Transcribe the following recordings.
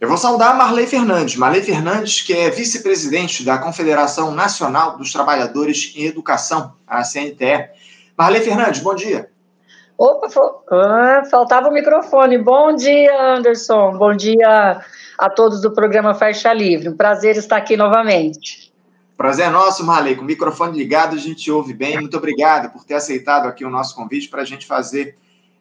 Eu vou saudar a Marley Fernandes. Marley Fernandes, que é vice-presidente da Confederação Nacional dos Trabalhadores em Educação, a CNTE. Marley Fernandes, bom dia. Opa, ah, faltava o microfone. Bom dia, Anderson. Bom dia a todos do programa Faixa Livre. Um prazer estar aqui novamente. Prazer é nosso, Marley. Com o microfone ligado, a gente ouve bem. Muito obrigado por ter aceitado aqui o nosso convite para a gente fazer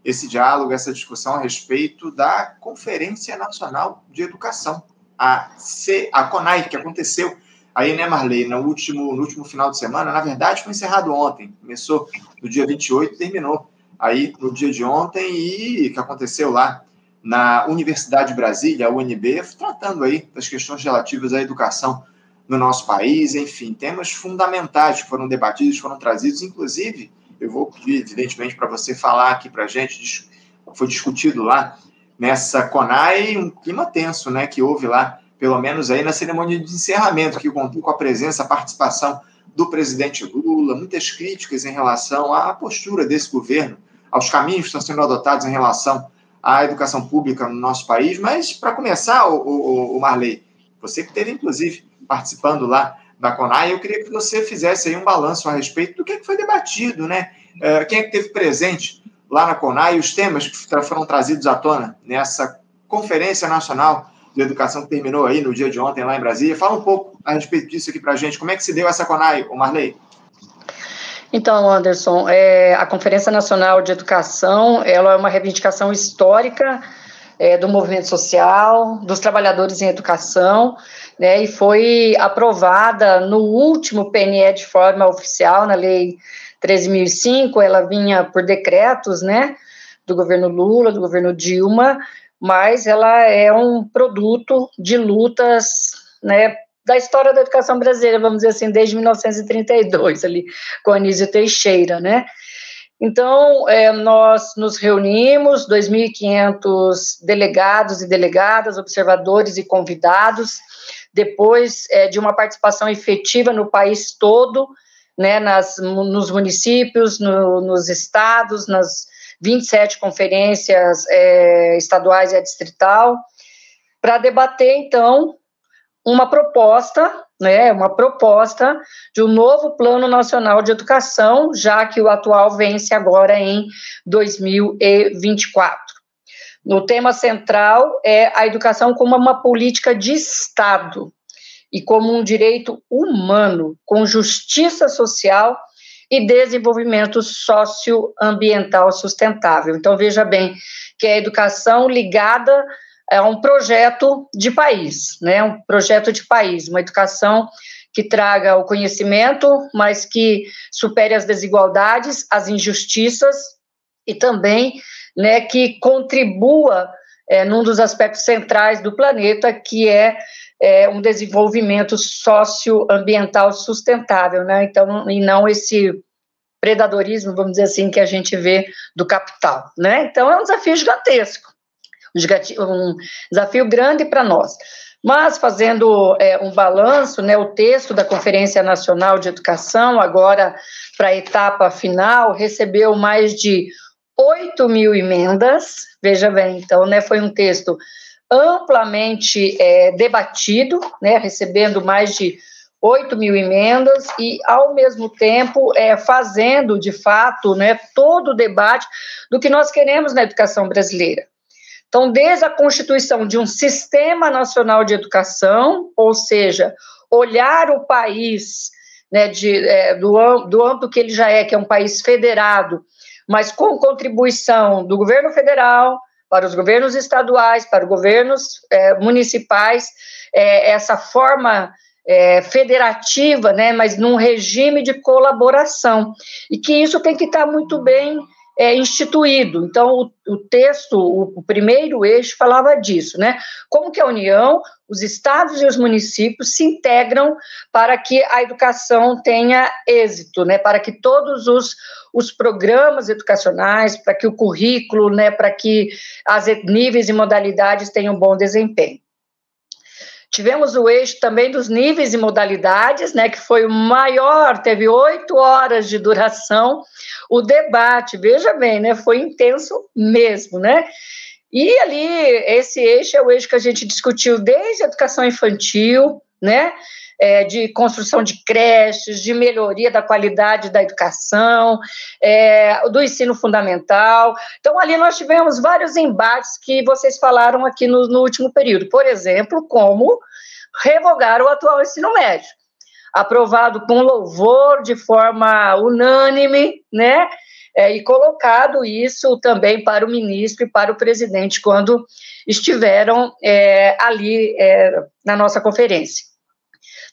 esse diálogo, essa discussão a respeito da Conferência Nacional de Educação, a, C, a CONAI, que aconteceu aí, né, Marley, no último, no último final de semana. Na verdade, foi encerrado ontem. Começou no dia 28 e terminou aí no dia de ontem e que aconteceu lá na Universidade de Brasília, a UNB, tratando aí das questões relativas à educação no nosso país, enfim, temas fundamentais que foram debatidos, foram trazidos, inclusive, eu vou pedir, evidentemente, para você falar aqui para a gente, foi discutido lá nessa CONAI, um clima tenso, né, que houve lá, pelo menos aí na cerimônia de encerramento, que contou com a presença, a participação do presidente Lula, muitas críticas em relação à postura desse governo aos caminhos que estão sendo adotados em relação à educação pública no nosso país. Mas, para começar, o, o, o, Marley, você que esteve, inclusive, participando lá da CONAI, eu queria que você fizesse aí um balanço a respeito do que, é foi debatido, né? Uh, quem é que esteve presente lá na CONAI, os temas que foram trazidos à tona nessa Conferência Nacional de Educação que terminou aí no dia de ontem lá em Brasília. Fala um pouco a respeito disso aqui para a gente. Como é que se deu essa CONAI, o Marley? Então, Anderson, é, a Conferência Nacional de Educação ela é uma reivindicação histórica é, do movimento social, dos trabalhadores em educação, né, e foi aprovada no último PNE de forma oficial, na Lei 13.005, ela vinha por decretos, né, do governo Lula, do governo Dilma, mas ela é um produto de lutas, né, da história da educação brasileira, vamos dizer assim, desde 1932, ali, com Anísio Teixeira, né? Então, é, nós nos reunimos, 2.500 delegados e delegadas, observadores e convidados, depois é, de uma participação efetiva no país todo, né, nas, nos municípios, no, nos estados, nas 27 conferências é, estaduais e a distrital, para debater, então, uma proposta, né, uma proposta de um novo Plano Nacional de Educação, já que o atual vence agora em 2024. No tema central é a educação como uma política de Estado e como um direito humano, com justiça social e desenvolvimento socioambiental sustentável. Então, veja bem que é a educação ligada é um projeto de país, né? Um projeto de país, uma educação que traga o conhecimento, mas que supere as desigualdades, as injustiças e também, né, que contribua é, num dos aspectos centrais do planeta, que é, é um desenvolvimento socioambiental sustentável, né? Então, e não esse predadorismo, vamos dizer assim, que a gente vê do capital, né? Então, é um desafio gigantesco um desafio grande para nós. Mas, fazendo é, um balanço, né, o texto da Conferência Nacional de Educação, agora para a etapa final, recebeu mais de 8 mil emendas. Veja bem, então, né, foi um texto amplamente é, debatido, né, recebendo mais de 8 mil emendas e, ao mesmo tempo, é, fazendo, de fato, né, todo o debate do que nós queremos na educação brasileira. Então, desde a constituição de um sistema nacional de educação, ou seja, olhar o país né, de, é, do, do âmbito que ele já é, que é um país federado, mas com contribuição do governo federal, para os governos estaduais, para os governos é, municipais, é, essa forma é, federativa, né, mas num regime de colaboração. E que isso tem que estar muito bem é, instituído. Então, o, o texto, o, o, primeiro eixo falava disso, né? Como que a União, os estados e os municípios se integram para que a educação tenha êxito, né? Para que todos os, os programas educacionais, para que o currículo, né? Para que as níveis e modalidades tenham bom desempenho. Tivemos o eixo também dos níveis e modalidades, né, que foi o maior, teve oito horas de duração. O debate, veja bem, né, foi intenso mesmo, né? E ali, esse eixo é o eixo que a gente discutiu desde a educação infantil, né? É, de construção de creches, de melhoria da qualidade da educação, é, do ensino fundamental. Então, ali nós tivemos vários embates que vocês falaram aqui no, no último período. Por exemplo, como revogar o atual ensino médio. Aprovado com louvor, de forma unânime, né? é, e colocado isso também para o ministro e para o presidente quando estiveram é, ali é, na nossa conferência.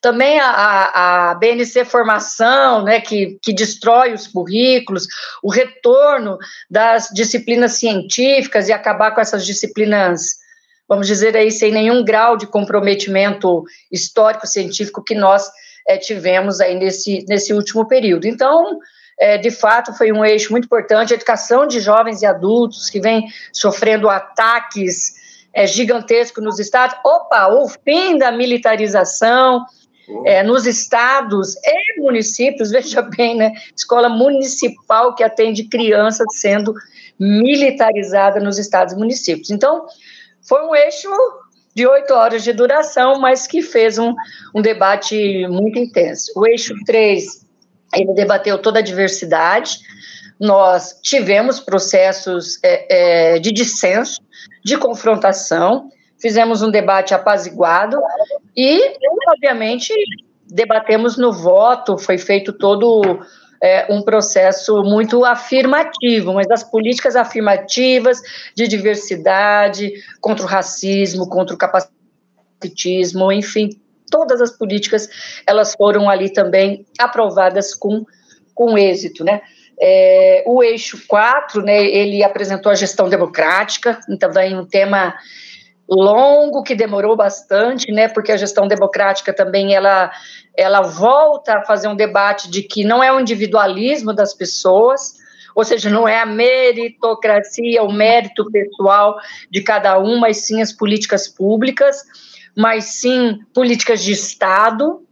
Também a, a, BNC Formação, né, que, que destrói os currículos, o retorno das disciplinas científicas e acabar com essas disciplinas, vamos dizer aí, sem nenhum grau de comprometimento histórico-científico que nós é, tivemos aí nesse, nesse último período. Então, é, de fato, foi um eixo muito importante. A educação de jovens e adultos que vem sofrendo ataques é, gigantescos nos estados. Opa, o fim da militarização. É, nos estados e municípios, veja bem, né? Escola municipal que atende crianças sendo militarizada nos estados e municípios. Então, foi um eixo de oito horas de duração, mas que fez um, um debate muito intenso. O eixo 3 ele debateu toda a diversidade. Nós tivemos processos é, é, de dissenso, de confrontação, fizemos um debate apaziguado e, obviamente, debatemos no voto, foi feito todo é, um processo muito afirmativo, mas das políticas afirmativas de diversidade, contra o racismo, contra o capacitismo, enfim, todas as políticas elas foram ali também aprovadas com, com êxito, né? É, o eixo 4, né, ele apresentou a gestão democrática, então daí um tema longo que demorou bastante, né, porque a gestão democrática também ela ela volta a fazer um debate de que não é o individualismo das pessoas, ou seja, não é a meritocracia, o mérito pessoal de cada um, mas sim as políticas públicas mas sim políticas de Estado,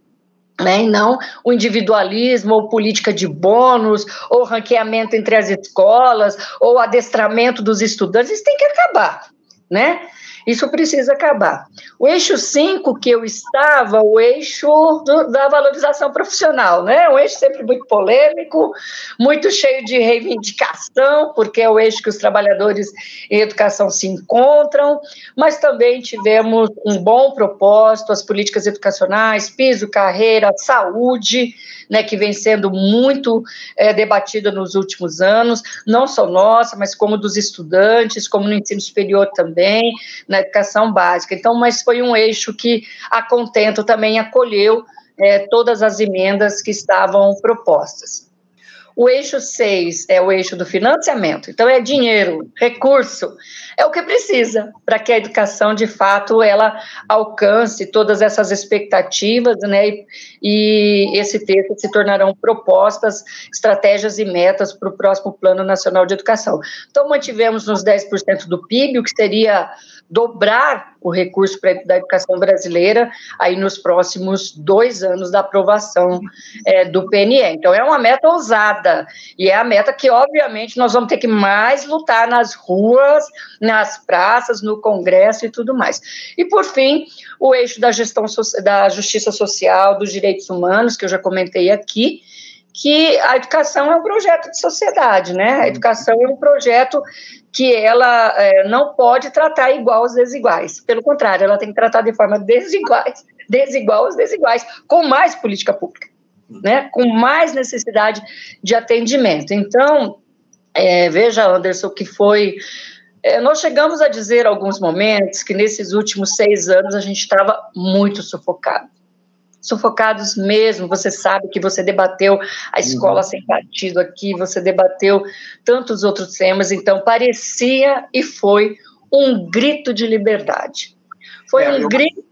né, e não o individualismo ou política de bônus, ou ranqueamento entre as escolas, ou adestramento dos estudantes, isso tem que acabar, né? Isso precisa acabar. O eixo 5 que eu estava, o eixo do, da valorização profissional, né? Um eixo sempre muito polêmico, muito cheio de reivindicação, porque é o eixo que os trabalhadores em educação se encontram, mas também tivemos um bom propósito, as políticas educacionais, piso, carreira, saúde, né, que vem sendo muito é, debatida nos últimos anos, não só nossa, mas como dos estudantes, como no ensino superior também, na educação básica. Então, mas foi um eixo que a Contento também acolheu é, todas as emendas que estavam propostas. O eixo 6 é o eixo do financiamento, então é dinheiro, recurso, é o que precisa para que a educação, de fato, ela alcance todas essas expectativas, né? E, e esse texto se tornarão propostas, estratégias e metas para o próximo Plano Nacional de Educação. Então, mantivemos nos 10% do PIB, o que seria dobrar o recurso da educação brasileira aí nos próximos dois anos da aprovação é, do PNE. Então, é uma meta ousada e é a meta que, obviamente, nós vamos ter que mais lutar nas ruas, nas praças, no Congresso e tudo mais. E, por fim, o eixo da gestão da justiça social, dos direitos humanos, que eu já comentei aqui, que a educação é um projeto de sociedade, né? A educação é um projeto que ela é, não pode tratar igual aos desiguais. Pelo contrário, ela tem que tratar de forma desiguais, desigual aos desiguais, com mais política pública, né? com mais necessidade de atendimento. Então, é, veja, Anderson, que foi. É, nós chegamos a dizer alguns momentos que nesses últimos seis anos a gente estava muito sufocado sufocados mesmo. Você sabe que você debateu a escola uhum. sem partido aqui, você debateu tantos outros temas, então parecia e foi um grito de liberdade. Foi é, um eu... grito.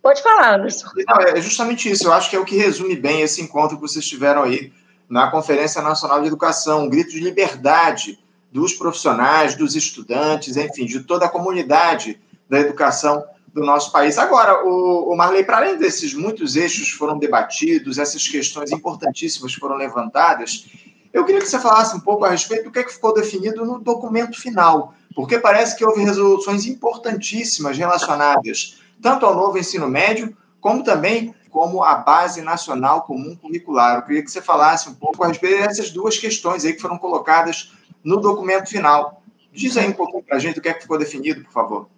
Pode falar, Anderson. Não, é justamente isso. Eu acho que é o que resume bem esse encontro que vocês tiveram aí na Conferência Nacional de Educação, um grito de liberdade dos profissionais, dos estudantes, enfim, de toda a comunidade da educação do nosso país. Agora, o, o Marley, para além desses muitos eixos foram debatidos, essas questões importantíssimas foram levantadas, Eu queria que você falasse um pouco a respeito do que, é que ficou definido no documento final, porque parece que houve resoluções importantíssimas relacionadas tanto ao novo ensino médio, como também como a Base Nacional Comum Curricular. Eu queria que você falasse um pouco a respeito dessas duas questões aí que foram colocadas no documento final. Diz aí um pouquinho para a gente o que é que ficou definido, por favor.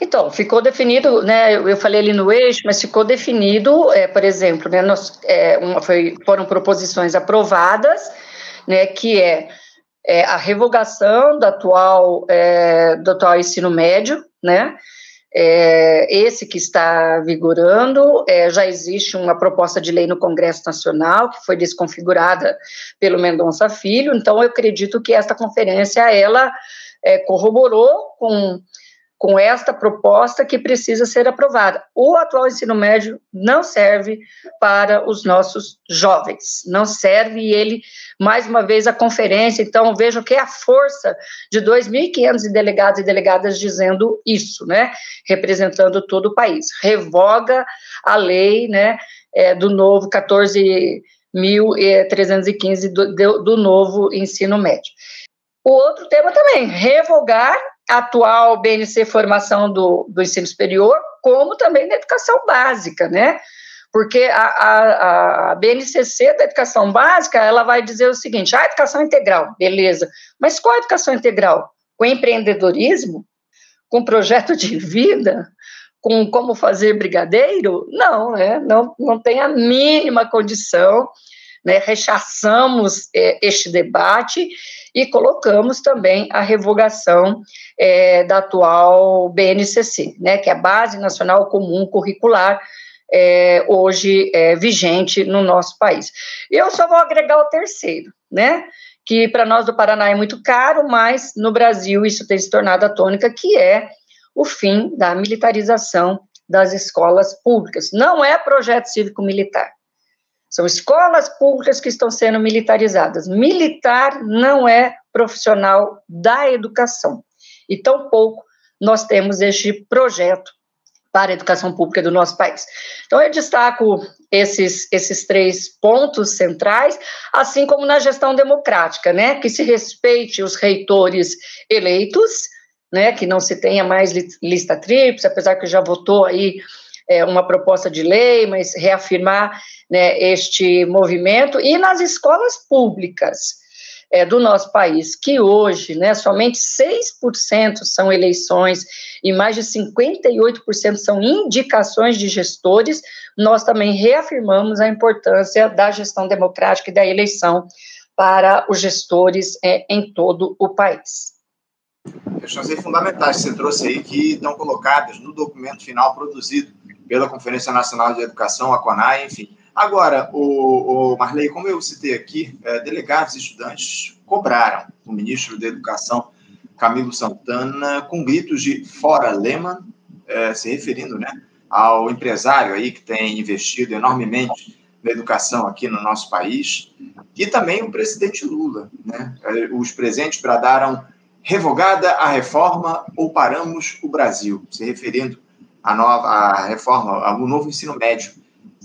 Então, ficou definido, né, eu falei ali no eixo, mas ficou definido, é, por exemplo, né, nós, é, uma, foi, foram proposições aprovadas, né, que é, é a revogação do atual, é, do atual ensino médio, né, é, esse que está vigorando, é, já existe uma proposta de lei no Congresso Nacional, que foi desconfigurada pelo Mendonça Filho, então eu acredito que esta conferência, ela corroborou com com esta proposta que precisa ser aprovada. O atual ensino médio não serve para os nossos jovens, não serve e ele, mais uma vez, a conferência, então vejo que é a força de 2.500 delegados e delegadas dizendo isso, né, representando todo o país, revoga a lei, né, é, do novo 14.315 do, do, novo ensino médio. O outro tema também, revogar atual BNC formação do, do ensino superior, como também da educação básica, né? Porque a, a, a, BNCC da educação básica, ela vai dizer o seguinte, a ah, educação integral, beleza, mas qual a educação integral? Com empreendedorismo? Com projeto de vida? Com como fazer brigadeiro? Não, né? Não, não tem a mínima condição né, rechaçamos é, este debate e colocamos também a revogação é, da atual BNCC, né, que é a Base Nacional Comum Curricular, é, hoje é, vigente no nosso país. Eu só vou agregar o terceiro, né, que para nós do Paraná é muito caro, mas no Brasil isso tem se tornado a tônica, que é o fim da militarização das escolas públicas. Não é projeto cívico-militar. São escolas públicas que estão sendo militarizadas. Militar não é profissional da educação. E tampouco nós temos este projeto para a educação pública do nosso país. Então, eu destaco esses, esses três pontos centrais, assim como na gestão democrática, né, que se respeite os reitores eleitos, né, que não se tenha mais lista tríplice, apesar que já votou aí é, uma proposta de lei, mas reafirmar né, este movimento, e nas escolas públicas é, do nosso país, que hoje né, somente 6% são eleições e mais de 58% são indicações de gestores, nós também reafirmamos a importância da gestão democrática e da eleição para os gestores é, em todo o país. Questões fundamentais que você trouxe aí que estão colocadas no documento final produzido pela Conferência Nacional de Educação, a CONAI, enfim. Agora, o, o Marley, como eu citei aqui, é, delegados e estudantes cobraram o ministro da Educação, Camilo Santana, com gritos de fora Lehman, é, se referindo né, ao empresário aí que tem investido enormemente na educação aqui no nosso país, e também o presidente Lula. Né? É, os presentes bradaram revogada a reforma ou paramos o Brasil, se referindo a nova a reforma, o novo ensino médio.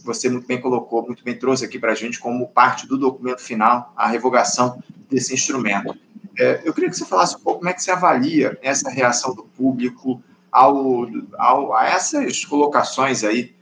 Você muito bem colocou, muito bem trouxe aqui para a gente como parte do documento final a revogação desse instrumento. É, eu queria que você falasse um pouco como é que você avalia essa reação do público ao, ao a essas colocações aí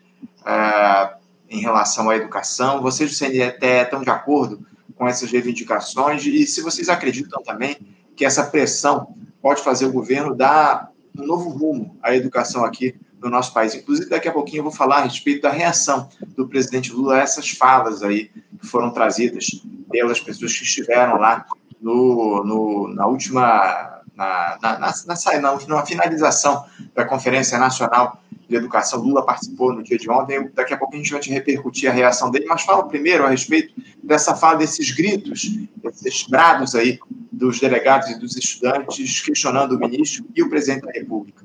é, em relação à educação. Vocês do até estão de acordo com essas reivindicações e se vocês acreditam também que essa pressão pode fazer o governo dar um novo rumo à educação aqui no nosso país. Inclusive, daqui a pouquinho eu vou falar a respeito da reação do presidente Lula a essas falas aí que foram trazidas pelas pessoas que estiveram lá no, no na última. Na, na, na, na, na finalização da Conferência Nacional de Educação. Lula participou no dia de ontem. Daqui a pouquinho a gente vai te repercutir a reação dele, mas fala primeiro a respeito dessa fala, desses gritos, desses brados aí dos delegados e dos estudantes questionando o ministro e o presidente da República.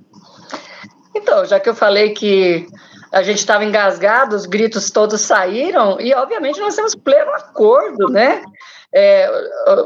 Então, já que eu falei que a gente estava engasgado, os gritos todos saíram, e obviamente nós temos pleno acordo, né? É,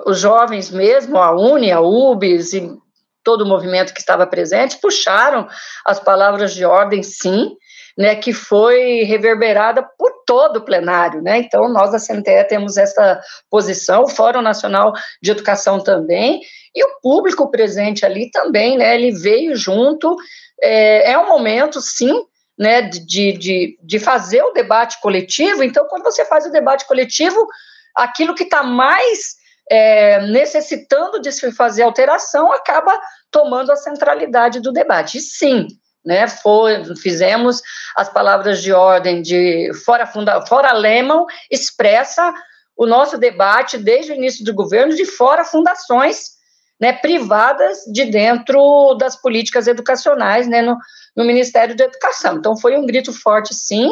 os jovens mesmo, a UNE, a UBS e todo o movimento que estava presente, puxaram as palavras de ordem, sim, né, que foi reverberada por todo o plenário, né? Então, nós da CNTE temos essa posição, o Fórum Nacional de Educação também, e o público presente ali também, né? Ele veio junto. É, é um momento, sim, né, de, de, de fazer o debate coletivo. Então, quando você faz o debate coletivo, aquilo que está mais é, necessitando de se fazer alteração acaba tomando a centralidade do debate. E sim, né, foi, fizemos as palavras de ordem de fora, funda, fora Lehman, expressa o nosso debate desde o início do governo de fora fundações né, privadas de dentro das políticas educacionais né, no, no Ministério da Educação. Então, foi um grito forte, sim.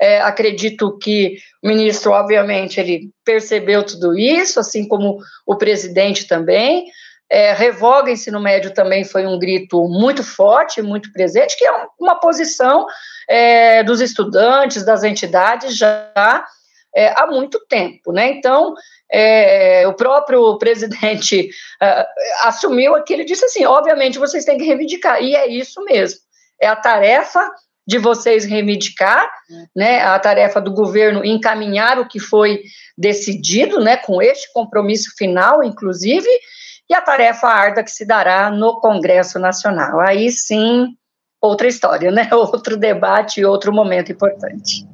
É, acredito que o ministro, obviamente, ele percebeu tudo isso, assim como o presidente também. É, revoga ensino médio também foi um grito muito forte, muito presente, que é uma posição é, dos estudantes, das entidades já é, há muito tempo, né? Então, é, o próprio presidente uh, assumiu aqui, ele disse assim, obviamente vocês têm que reivindicar, e é isso mesmo, é a tarefa de vocês reivindicar, né, a tarefa do governo encaminhar o que foi decidido, né, com este compromisso final, inclusive, e a tarefa árdua que se dará no Congresso Nacional. Aí sim, outra história, né? Outro debate e outro momento importante.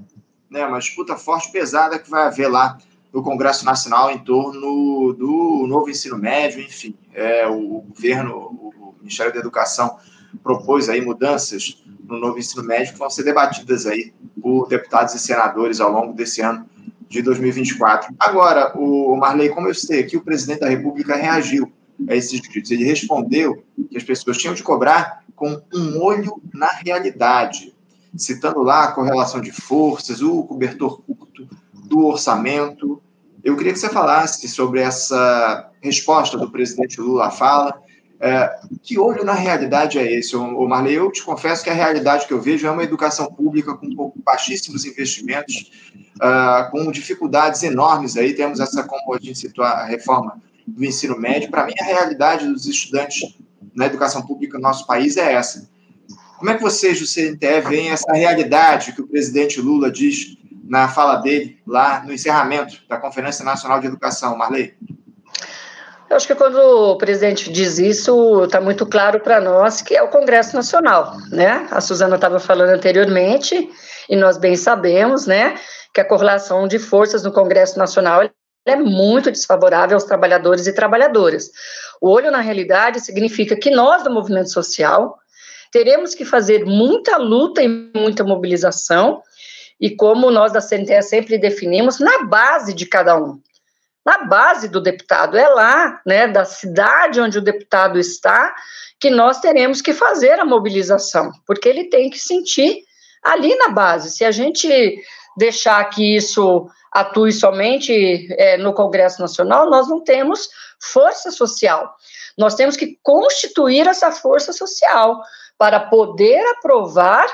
É uma disputa forte, pesada que vai haver lá no Congresso Nacional em torno do novo ensino médio, enfim. É, o governo, o Ministério da Educação propôs aí mudanças no novo ensino médio que vão ser debatidas aí por deputados e senadores ao longo desse ano de 2024. Agora, o Marley, como eu sei aqui, o presidente da República reagiu a esses pedidos. Ele respondeu que as pessoas tinham de cobrar com um olho na realidade, citando lá a correlação de forças, o cobertor curto do orçamento. Eu queria que você falasse sobre essa resposta do presidente Lula à fala. É, que olho na realidade é esse, o Marley? Eu te confesso que a realidade que eu vejo é uma educação pública com baixíssimos investimentos, uh, com dificuldades enormes aí. Temos essa, como a gente citou, a reforma do ensino médio. Para mim, a realidade dos estudantes na educação pública no nosso país é essa. Como é que vocês do CNTE veem essa realidade que o presidente Lula diz na fala dele lá no encerramento da Conferência Nacional de Educação, Marley? Eu acho que quando o presidente diz isso, está muito claro para nós que é o Congresso Nacional, né? A Suzana estava falando anteriormente, e nós bem sabemos, né, que a correlação de forças no Congresso Nacional é muito desfavorável aos trabalhadores e trabalhadoras. O olho na realidade significa que nós, do movimento social, teremos que fazer muita luta e muita mobilização, e como nós da CNTE sempre definimos, na base de cada um. Na base do deputado, é lá, né, da cidade onde o deputado está, que nós teremos que fazer a mobilização, porque ele tem que sentir ali na base. Se a gente deixar que isso atue somente é, no Congresso Nacional, nós não temos força social. Nós temos que constituir essa força social para poder aprovar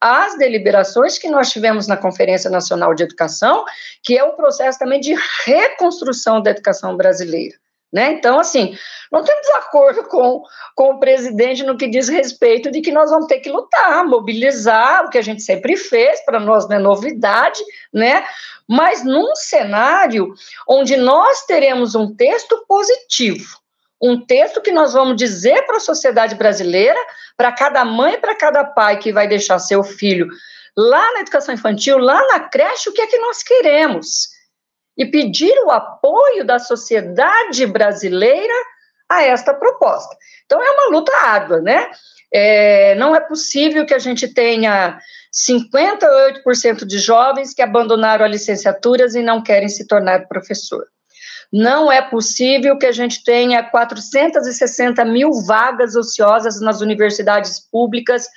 as deliberações que nós tivemos na Conferência Nacional de Educação, que é o processo também de reconstrução da educação brasileira. Né? Então, assim, não temos acordo com, com o presidente no que diz respeito de que nós vamos ter que lutar, mobilizar, o que a gente sempre fez, para nós não é novidade, né? mas num cenário onde nós teremos um texto positivo, um texto que nós vamos dizer para a sociedade brasileira, para cada mãe para cada pai que vai deixar seu filho lá na educação infantil, lá na creche, o que é que nós queremos e pedir o apoio da sociedade brasileira a esta proposta. Então, é uma luta árdua, né? É, não é possível que a gente tenha 58% de jovens que abandonaram as licenciaturas e não querem se tornar professor. Não é possível que a gente tenha 460 mil vagas ociosas nas universidades públicas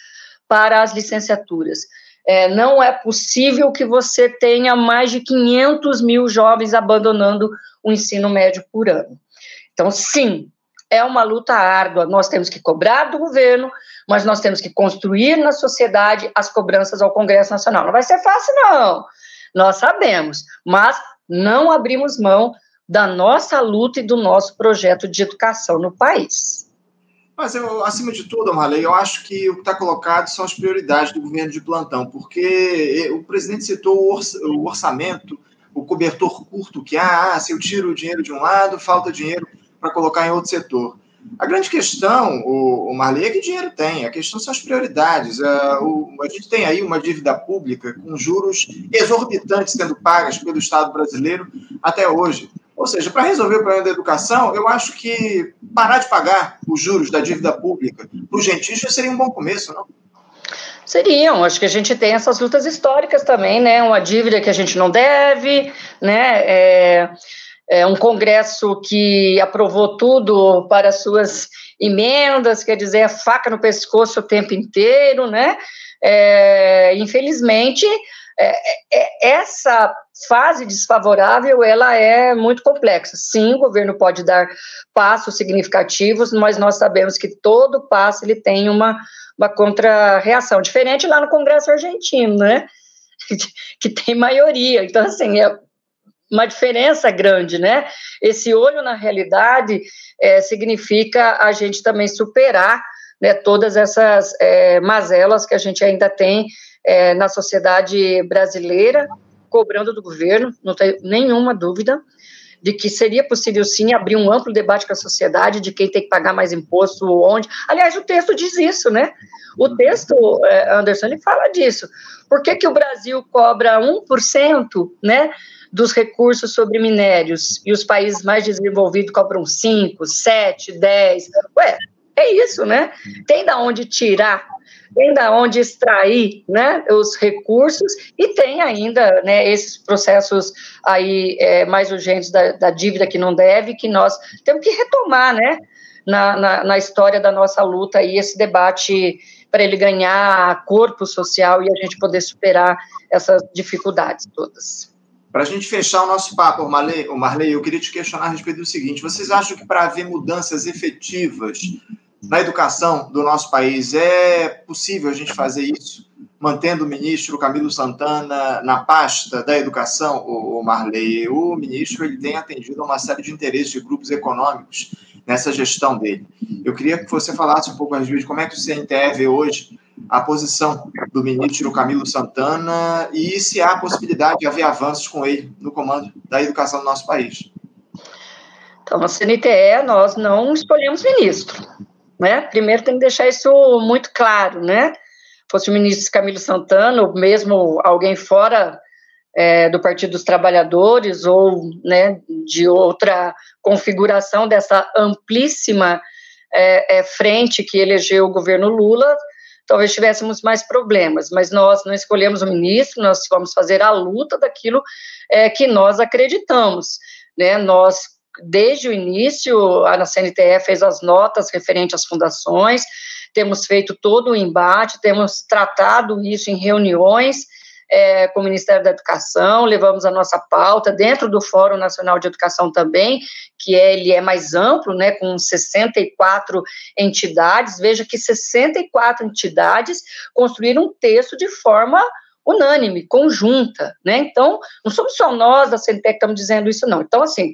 para as licenciaturas. É, não é possível que você tenha mais de 500 mil jovens abandonando o ensino médio por ano. Então, sim, é uma luta árdua. Nós temos que cobrar do governo, mas nós temos que construir na sociedade as cobranças ao Congresso Nacional. Não vai ser fácil, não. Nós sabemos, mas não abrimos mão da nossa luta e do nosso projeto de educação no país. Mas, eu, acima de tudo, Marley, eu acho que o que está colocado são as prioridades do governo de plantão, porque o presidente citou o orçamento, o cobertor curto que há, ah, se eu tiro o dinheiro de um lado, falta dinheiro para colocar em outro setor. A grande questão, o, Marley, é que dinheiro tem, a questão são as prioridades. A gente tem aí uma dívida pública com juros exorbitantes sendo pagas pelo Estado brasileiro até hoje. Ou seja, para resolver o problema da educação, eu acho que parar de pagar os juros da dívida pública para os gentis seria um bom começo, não? Seriam, acho que a gente tem essas lutas históricas também, né? Uma dívida que a gente não deve, né? É, é um Congresso que aprovou tudo para suas emendas, quer dizer, a faca no pescoço o tempo inteiro, né? É, infelizmente, essa fase desfavorável ela é muito complexa. Sim, o governo pode dar passos significativos, mas nós sabemos que todo passo ele tem uma, uma contra-reação, diferente lá no Congresso argentino, né? que tem maioria. Então, assim, é uma diferença grande, né? Esse olho na realidade é, significa a gente também superar né, todas essas é, mazelas que a gente ainda tem é, na sociedade brasileira, cobrando do governo, não tenho nenhuma dúvida de que seria possível sim abrir um amplo debate com a sociedade de quem tem que pagar mais imposto, onde. Aliás, o texto diz isso, né? O texto, é, Anderson, ele fala disso. Por que, que o Brasil cobra 1%, né? dos recursos sobre minérios e os países mais desenvolvidos cobram 5, 7, 10. Ué, é isso, né? Tem da onde tirar, tem da onde extrair, né, os recursos e tem ainda, né, esses processos aí é, mais urgentes da, da, dívida que não deve, que nós temos que retomar, né, na, na, na história da nossa luta aí, esse debate para ele ganhar corpo social e a gente poder superar essas dificuldades todas. Para a gente fechar o nosso papo, Marley, Marley, eu queria te questionar a respeito do seguinte: vocês acham que para haver mudanças efetivas na educação do nosso país é possível a gente fazer isso, mantendo o ministro Camilo Santana na pasta da educação, o Marley? O ministro ele tem atendido a uma série de interesses de grupos econômicos nessa gestão dele. Eu queria que você falasse um pouco a respeito de como é que o CNTE vê hoje a posição do ministro Camilo Santana e se há possibilidade de haver avanços com ele no comando da educação do nosso país. Então, na CNTE, nós não escolhemos ministro. Né? Primeiro tem que deixar isso muito claro, né? Fosse o ministro Camilo Santana, ou mesmo alguém fora é, do Partido dos Trabalhadores, ou né, de outra configuração dessa amplíssima é, é, frente que elegeu o governo Lula, talvez tivéssemos mais problemas, mas nós não escolhemos o ministro, nós vamos fazer a luta daquilo é, que nós acreditamos, né, nós, desde o início, a CNTE fez as notas referentes às fundações, temos feito todo o embate, temos tratado isso em reuniões, é, com o Ministério da Educação, levamos a nossa pauta dentro do Fórum Nacional de Educação também, que é, ele é mais amplo, né, com 64 entidades. Veja que 64 entidades construíram um texto de forma unânime, conjunta, né? Então, não somos só nós da CNTEC que estamos dizendo isso, não. Então, assim,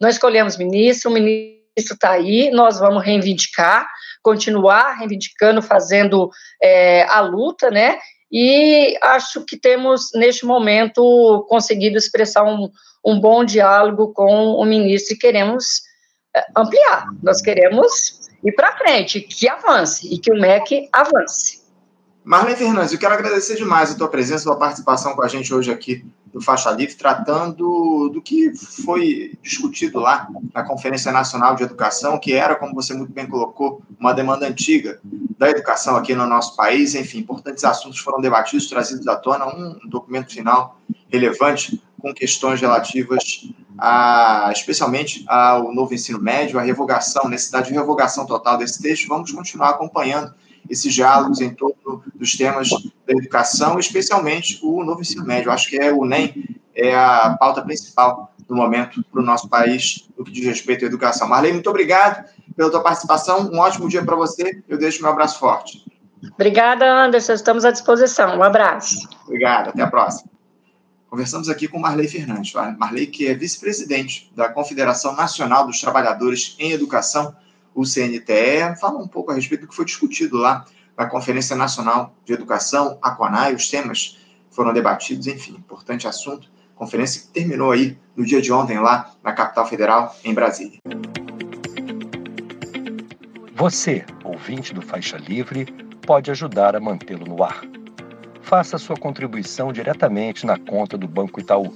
nós escolhemos ministro, o ministro está aí, nós vamos reivindicar, continuar reivindicando, fazendo é, a luta, né? E acho que temos, neste momento, conseguido expressar um, um bom diálogo com o ministro e queremos é, ampliar, nós queremos ir para frente, que avance e que o MEC avance. Marlene Fernandes, eu quero agradecer demais a tua presença, a tua participação com a gente hoje aqui do Faixa Livre, tratando do que foi discutido lá na Conferência Nacional de Educação, que era, como você muito bem colocou, uma demanda antiga da educação aqui no nosso país. Enfim, importantes assuntos foram debatidos, trazidos à tona, um documento final relevante com questões relativas a, especialmente ao novo ensino médio, a revogação, necessidade de revogação total desse texto. Vamos continuar acompanhando esses diálogos em torno dos temas da educação, especialmente o novo ensino médio. Acho que é o NEM é a pauta principal do momento para o nosso país no que diz respeito à educação. Marlene, muito obrigado pela tua participação. Um ótimo dia para você. Eu deixo meu abraço forte. Obrigada, Anderson. Estamos à disposição. Um abraço. Obrigado. Até a próxima. Conversamos aqui com Marley Fernandes. Marley, que é vice-presidente da Confederação Nacional dos Trabalhadores em Educação, o CNTE, fala um pouco a respeito do que foi discutido lá na Conferência Nacional de Educação, a CONAI, os temas foram debatidos, enfim, importante assunto. Conferência que terminou aí no dia de ontem, lá na capital federal, em Brasília. Você, ouvinte do Faixa Livre, pode ajudar a mantê-lo no ar. Faça sua contribuição diretamente na conta do Banco Itaú,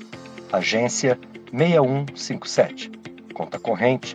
agência 6157, conta corrente